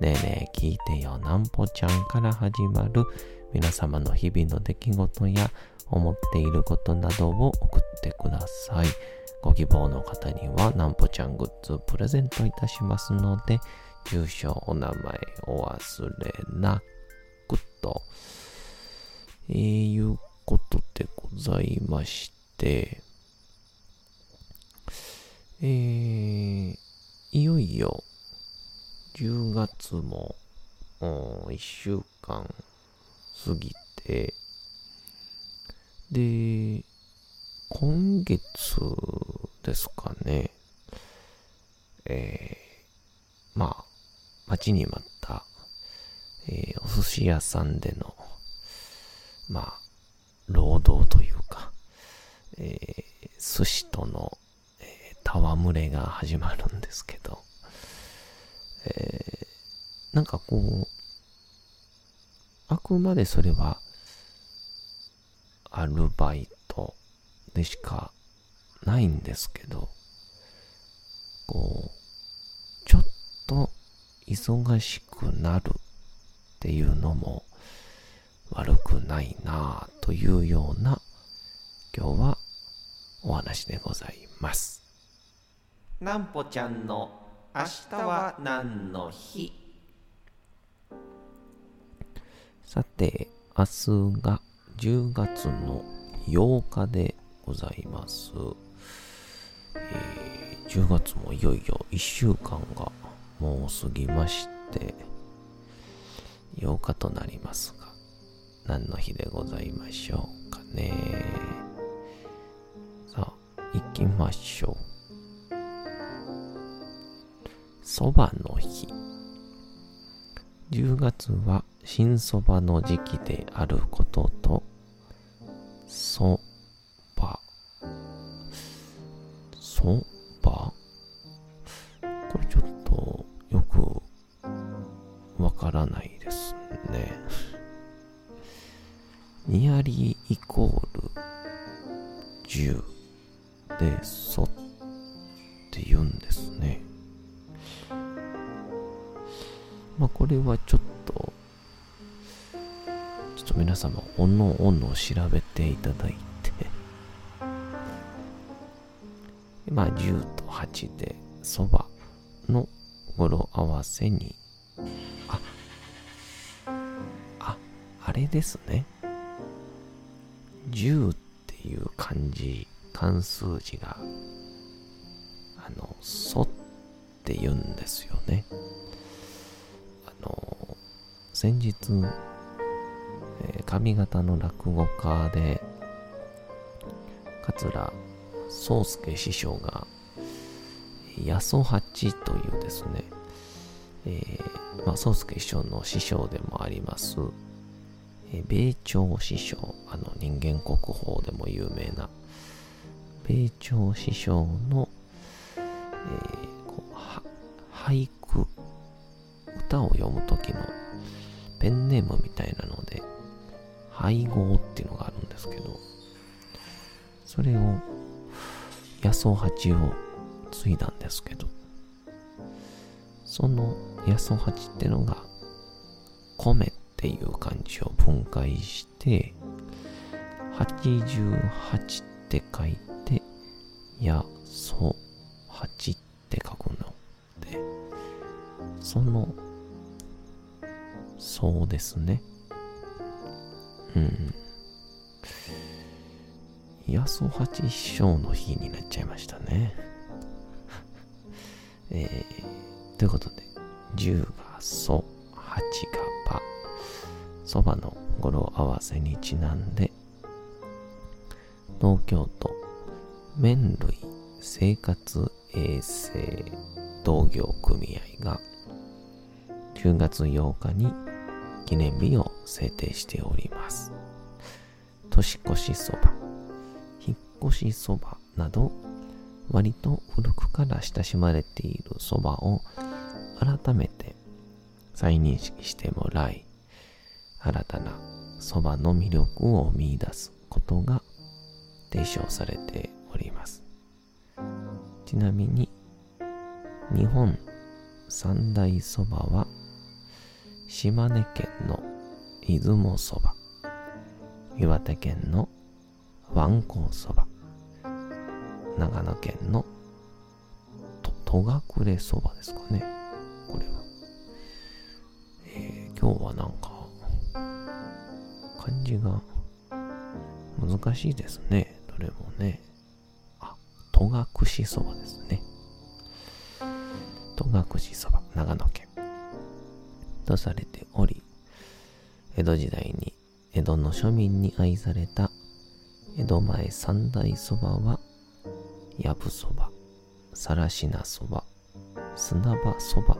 ねえねえ聞いてよなんぽちゃんから始まる皆様の日々の出来事や思っていることなどを送ってください。ご希望の方にはなんぽちゃんグッズプレゼントいたしますので、住所、お名前お忘れなくと、えー、いうことでございまして、えー、いよいよ10月も1週間過ぎて、で、今月ですかね、えー、まあ、待ちに待った、えーお寿司屋さんでの、まあ、労働というか、えー寿司との、え戯れが始まるんですけど、えーなんかこう、あくまでそれは、アルバイトでしかないんですけど、こう、ちょっと忙しくなるっていうのも悪くないなぁというような今日はお話でございます。なんぽちゃんの明日は何の日？さて、明日が10月の8日でございます。えー10月もいよいよ1週間がもう過ぎまして、8日となりますが、何の日でございましょうかね。さあ、行きましょう。そばの日。10月は新そばの時期であることと、そば、そば？これちょっとよくわからないですね。ニアリイコール10で、そって言うんですこれはちょっと、ちょっと皆様、おのおの調べていただいて、まあ10と8で、そばの語呂合わせに、あ、あ、あれですね。10っていう漢字、漢数字が、あの、そって言うんですよね。先日、えー上方の落語家で、桂宗介師匠が、八十八というですね、えー、まあ、宗介師匠の師匠でもあります、えー米朝師匠、あの人間国宝でも有名な、米朝師匠の、えーこう俳句、歌を読む時のペンネームみたいなので、配合っていうのがあるんですけど、それを、八十八を継いだんですけど、その八十八ってのが、米っていう漢字を分解して、88って書いて、八十八って書くので、そのそうですね。うん。安八師匠の日になっちゃいましたね。えー、ということで、10がソ、8がパ、そばの語呂合わせにちなんで、東京都麺類生活衛生同業組合が10月8日に記念日を制定しております。年越しそば、引っ越しそばなど割と古くから親しまれているそばを改めて再認識してもらい新たなそばの魅力を見出すことが提唱されておりますちなみに日本三大そばは島根県の出雲そば岩手県のワンコそば長野県のと戸隠そばですかね。これは。えー、今日はなんか、漢字が難しいですね。どれもね。あ、戸隠そばですね。戸隠そば、長野県。とされており、江戸時代に江戸の庶民に愛された江戸前三大そばはやぶそば、さらしなそば、砂場そば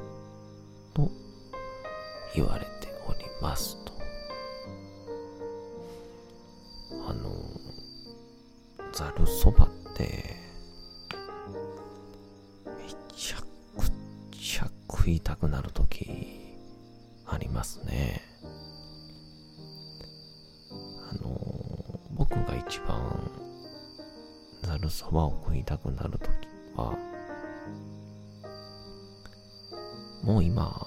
と言われておりますと。あの、ざるそばって、めちゃくちゃ食いたくなるときありますね。あの、僕が一番ざるそばを食いたくなるときは、もう今、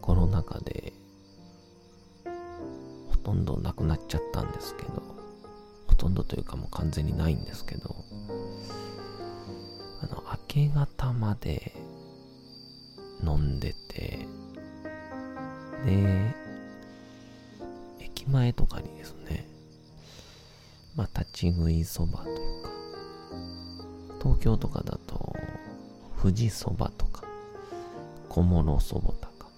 コロナ禍で、ほとんどなくなっちゃったんですけど、ほとんどというかもう完全にないんですけど、あの、明け方まで飲んでて、で、駅前とかにですね、まあ、立ち食いそばというか、東京とかだと、富士そばとか、小諸そばとか、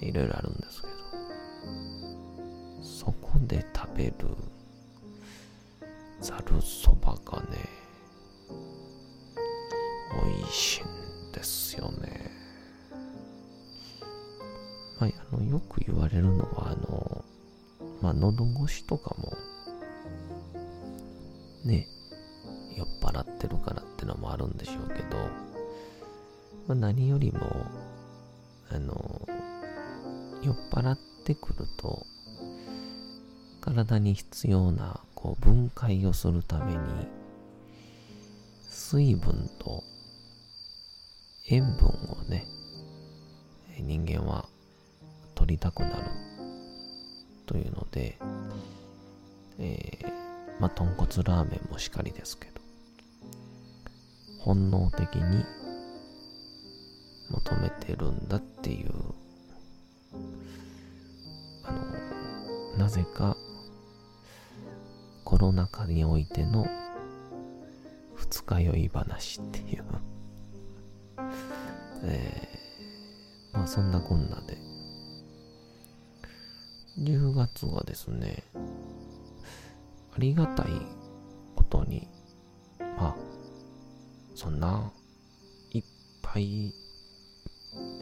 いろいろあるんですけど、そこで食べるざるそばがね、く言われるのは、あの、まあ、喉越しとかもね、酔っ払ってるからってのもあるんでしょうけど、まあ、何よりも、あの、酔っ払ってくると、体に必要なこう分解をするために、水分と塩分をね、人間は取りたくなる。というので、えーまあ、豚骨ラーメンもしかりですけど、本能的に求めてるんだっていう、あの、なぜかコロナ禍においての二日酔い話っていう。えー、まあそんなこんなで、10月はですね、ありがたいことに、まあ、そんないっぱい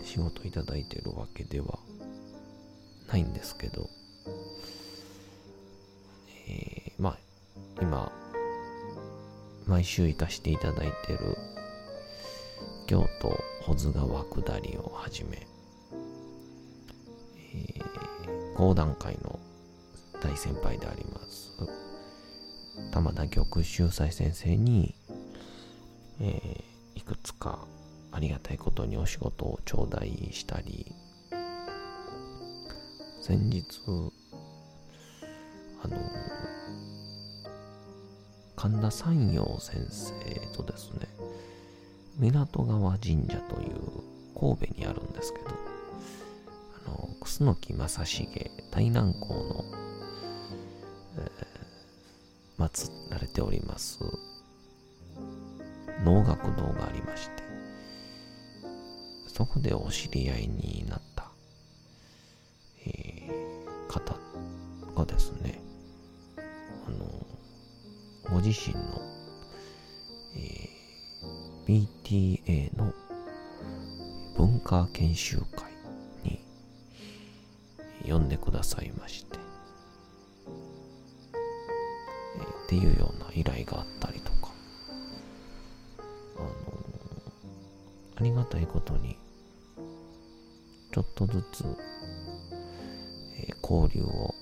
仕事いただいてるわけではないんですけど、えー、まあ、今、毎週行かしていただいてる京都保津川下りをはじめ、講談会の大先輩であります。玉田玉秀斎先生に、えー、いくつかありがたいことにお仕事を頂戴したり、先日、あの、神田山陽先生とですね、港川神社という神戸にあるんですけど、楠木正成大南校の、えー、祀られております能楽堂がありまして、そこでお知り合いになった、えー、方がですね、あの、ご自身の、えー、BTA の文化研修会呼んでくださいまして、えー、っていうような依頼があったりとか、あのありがたいことに、ちょっとずつ、えー、交流を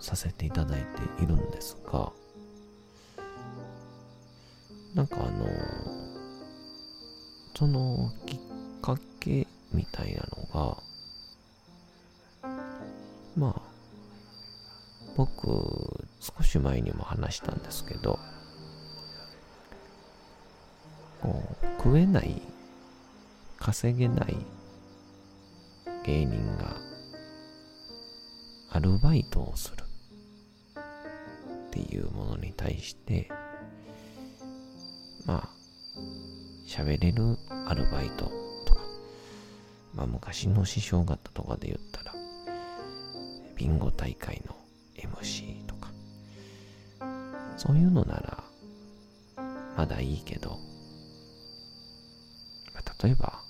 させていただいているんですが、なんかあのそのきっかけみたいなのが、まあ、僕、少し前にも話したんですけど、こう食えない、稼げない芸人がアルバイトをするっていうものに対して、まあ、喋れるアルバイトとか、まあ昔の師匠方とかで言ったら、ビンゴ大会の MC とか、そういうのなら、まだいいけど、まあ、例えば、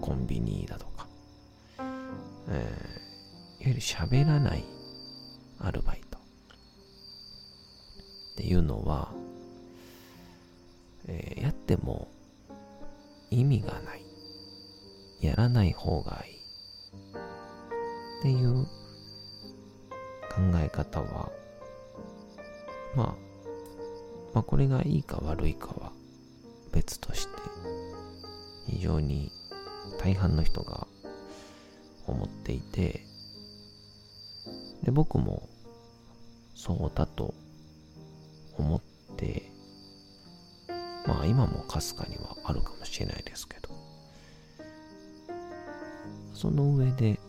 コンビニだとか、えー、いわゆる喋らないアルバイトっていうのは、えー、やっても意味がない。やらない方がいい。っていう考え方は、まあ、まあこれがいいか悪いかは別として、非常に大半の人が思っていて、で、僕もそうだと思ってまあ今もかすかにはあるかもしれないですけど、その上で、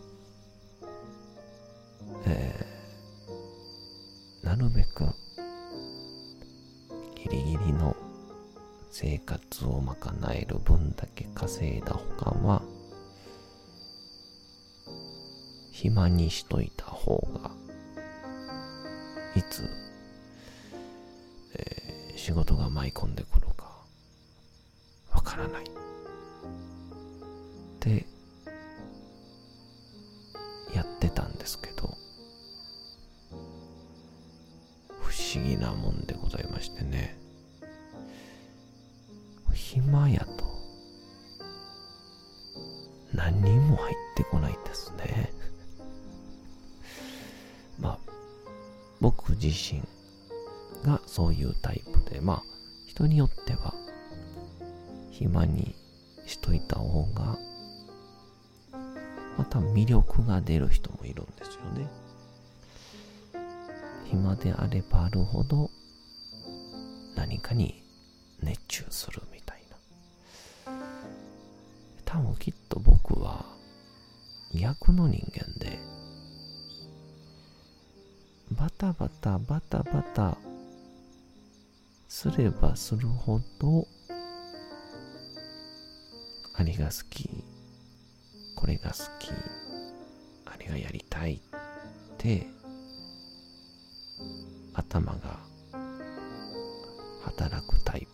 生活を賄える分だけ稼いだ他は、暇にしといた方が、いつ、えー、仕事が舞い込んでくるからない。で、やってたんですけど、不思議なもんでございましてね。暇やと、何人も入ってこないんですね。まあ、僕自身がそういうタイプで、まあ、人によっては、暇にしといた方が、また魅力が出る人もいるんですよね。暇であればあるほど何かに熱中するみたいな。多分きっと僕は逆の人間で、バタバタバタバタすればするほどあれが好き、これが好き、あれがやりたいって、頭が働くタイ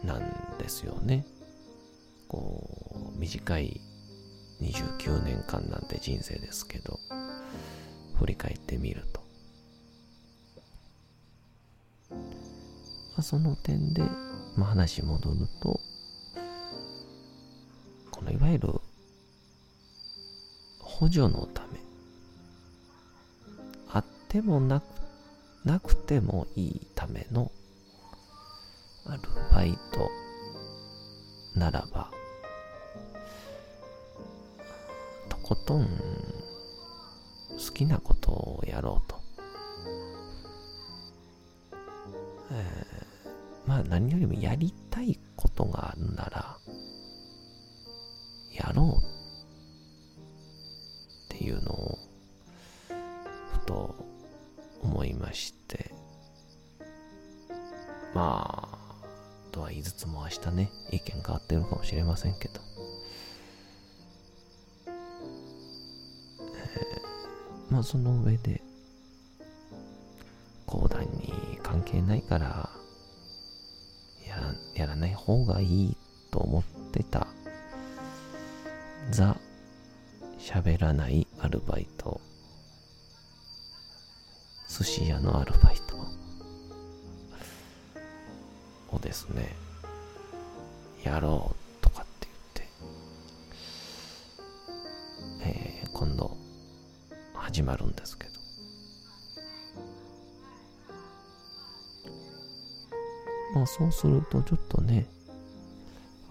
プなんですよね。こう、短い29年間なんて人生ですけど、振り返ってみると。まあ、その点で、まあ、話戻るとこ、のいわゆる補助のためあってもなくなくてもいいためのアルバイトならばことん好きなことをやろうと、えー、まあ何よりもやりたいことがあるならやろうっていうのを、ふと思いまして、まあ、とは言いつつも明日ね、意見変わってるかもしれませんけど、まあその上で、講談に関係ないからややらない方がいいと思ってたザ喋らないアルバイト寿司屋のアルバイトをですねやろう始まるんですけどまあそうするとちょっとね、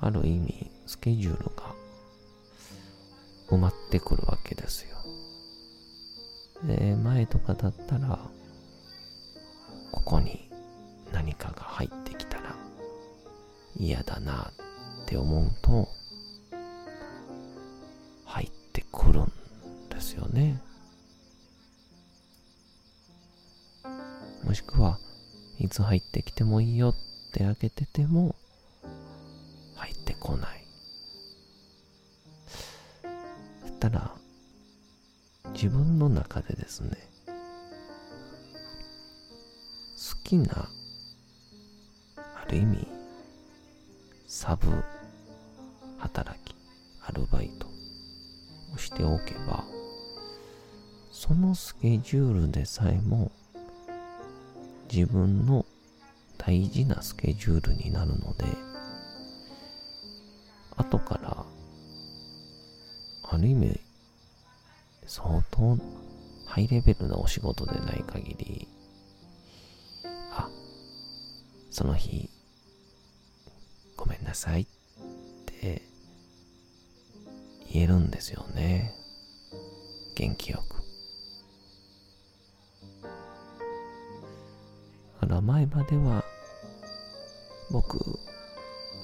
ある意味スケジュールが埋まってくるわけですよ。で、前とかだったら、ここに何かが入ってきたら嫌だなって思うと、入ってくるんですよね。しくは、いつ入ってきてもいいよってあげてても入ってこない。そしたら自分の中でですね好きなある意味サブ働きアルバイトをしておけばそのスケジュールでさえも自分の大事なスケジュールになるので、後から、ある意味、相当ハイレベルなお仕事でない限り、あ、その日、ごめんなさいって言えるんですよね。元気よくく。だから前までは僕、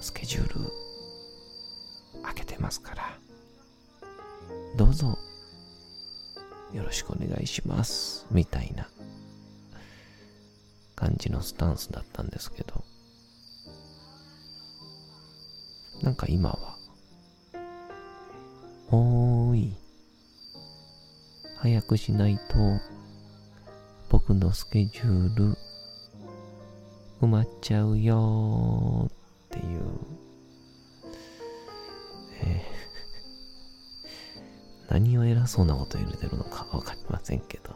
スケジュール開けてますから、どうぞよろしくお願いします、みたいな感じのスタンスだったんですけど、なんか今は、おーい、早くしないと、僕のスケジュール埋まっちゃうよっていう、えー、何を偉そうなこと言ってるのかわかりませんけど、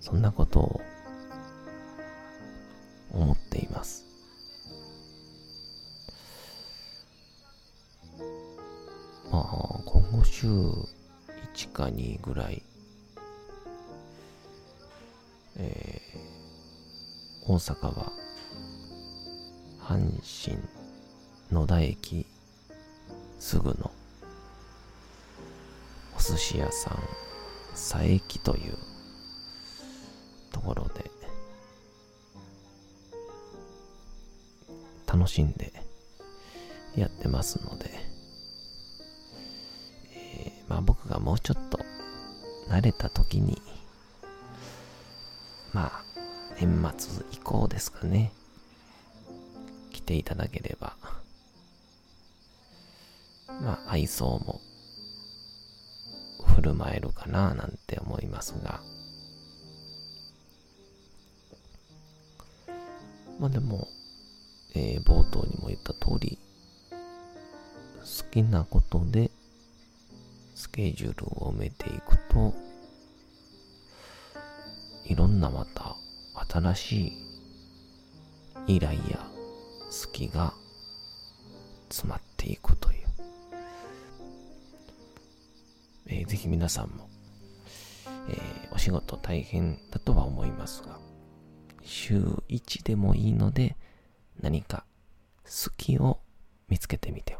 そんなことを思っています。まあ、今後週1か2ぐらい大阪は阪神野田駅すぐのお寿司屋さん佐伯というところで楽しんでやってますので、えー、まあ僕がもうちょっと慣れた時にまあ、年末以降ですかね。来ていただければ、まあ、愛想も振る舞えるかななんて思いますが、まあでも、えー、冒頭にも言った通り、好きなことでスケジュールを埋めていくと、いろんなまた新しい依頼や好きが詰まっていくという、えー、ぜひ皆さんも、えー、お仕事大変だとは思いますが週1でもいいので何か好きを見つけてみては。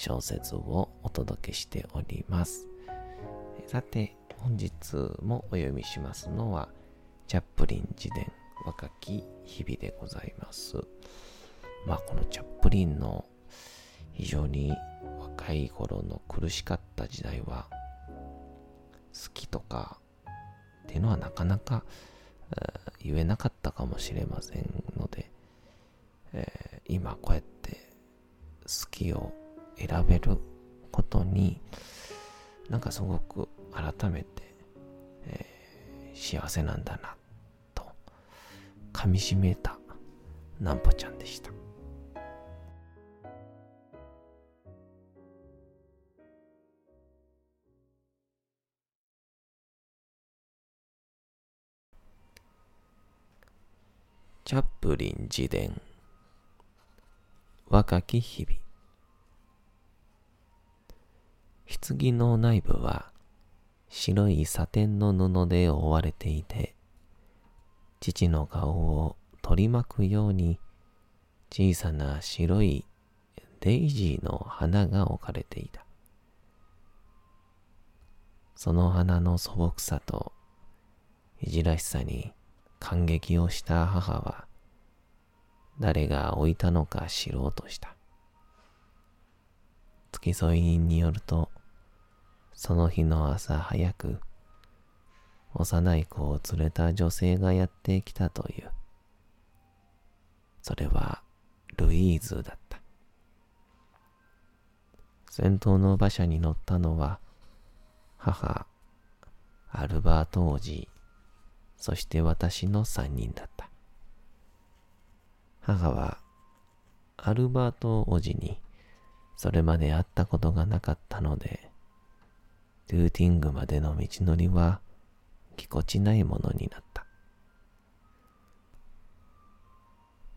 小説をお届けしております。さて、本日もお読みしますのは、チャップリン自伝若き日々でございます。まあ、このチャップリンの非常に若い頃の苦しかった時代は、好きとかっていうのはなかなか言えなかったかもしれませんので、えー、今こうやって好きを選べることになんかすごく改めて、えー、幸せなんだなと噛みしめたなんぽちゃんでした。チャップリン自伝若き日々棺の内部は白いサテンの布で覆われていて父の顔を取り巻くように小さな白いデイジーの花が置かれていたその花の素朴さといじらしさに感激をした母は、誰が置いたのか知ろうとした。付き添い人によると、その日の朝早く、幼い子を連れた女性がやってきたという。それは、ルイーズだった。先頭の馬車に乗ったのは、母、アルバート王子、そして私の三人だった。母は、アルバート王子に、それまで会ったことがなかったので、トゥーティングまでの道のりは、ぎこちないものになった。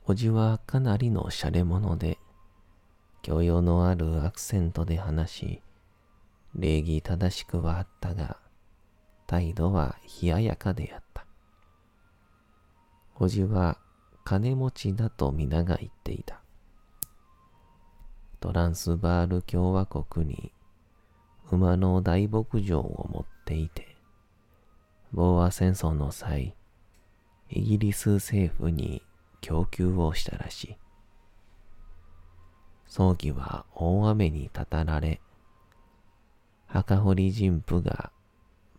おじはかなりの洒落者で、教養のあるアクセントで話し、礼儀正しくはあったが、態度は冷ややかであった。おじは金持ちだと皆が言っていた。トランスバール共和国に馬の大牧場を持っていて、ボーア戦争の際、イギリス政府に供給をしたらしい。葬儀は大雨にたたられ、墓掘り人夫が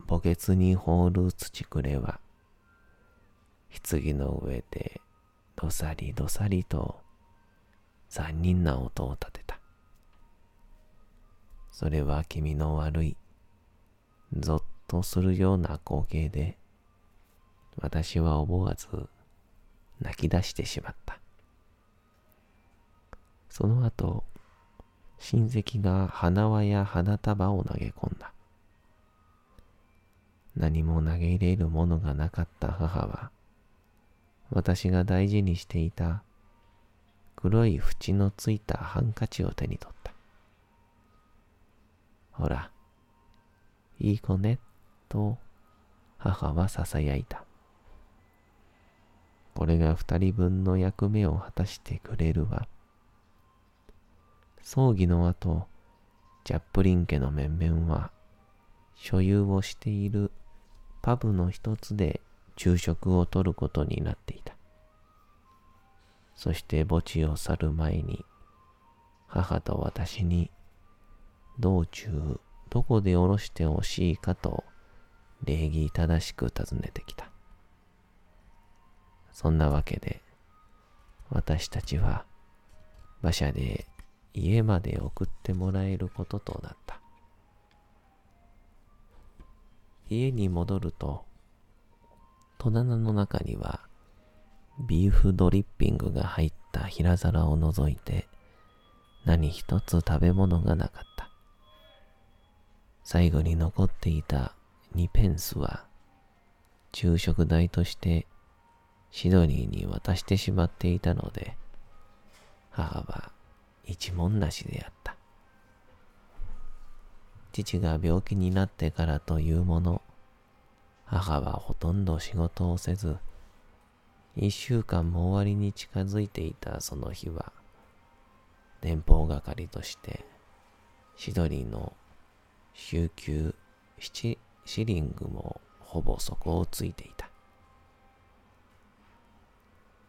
墓穴に放る土くれは、棺の上でどさりどさりと残忍な音を立てた。それは君の悪い、ぞっとするような光景で、私は思わず泣き出してしまった。その後、親戚が花輪や花束を投げ込んだ。何も投げ入れるものがなかった母は、私が大事にしていた黒い縁のついたハンカチを手に取った。ほら、いい子ね、と母は囁いた。これが二人分の役目を果たしてくれるわ。葬儀の後、ジャップリン家の面々は、所有をしているパブの一つで昼食をとることになっていた。そして墓地を去る前に、母と私に、道中どこで降ろしてほしいかと礼儀正しく尋ねてきた。そんなわけで、私たちは馬車で家まで送ってもらえることとなった。家に戻ると、戸棚の中にはビーフドリッピングが入った平皿を除いて何一つ食べ物がなかった。最後に残っていた2ペンスは、昼食代としてシドニーに渡してしまっていたので、母は一文なしであった。父が病気になってからというもの、母はほとんど仕事をせず、一週間も終わりに近づいていたその日は、電報係としてシドニーの週休7シリングもほぼ底をついていた。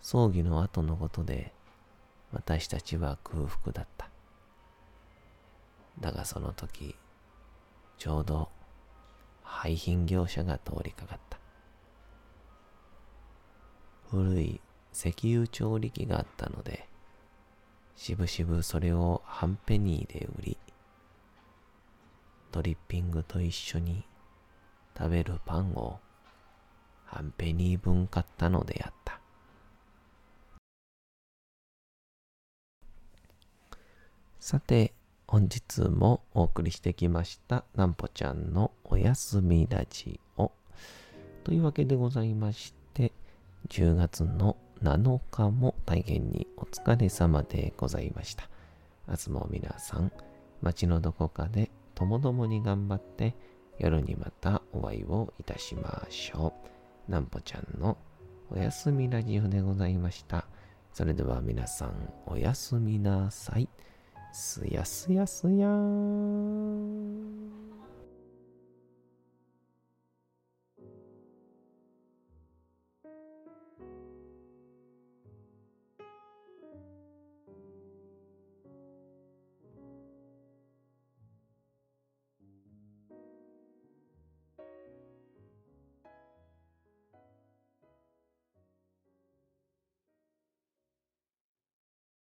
葬儀の後のことで私たちは空腹だった。だがその時、ちょうど廃品業者が通りかかった。古い石油調理器があったので、しぶしぶそれを半ペニーで売り、ドリッピングと一緒に食べるパンを半ペニー分買ったのであった。さて、本日もお送りしてきましたなんぽちゃんのおやすみラジオというわけでございまして、10月の7日も大変にお疲れ様でございました。明日も皆さん、街のどこかでともどもに頑張って夜にまたお会いをいたしましょう。なんぽちゃんのおやすみラジオでございました。それでは皆さんおやすみなさい。すやすやすやーん。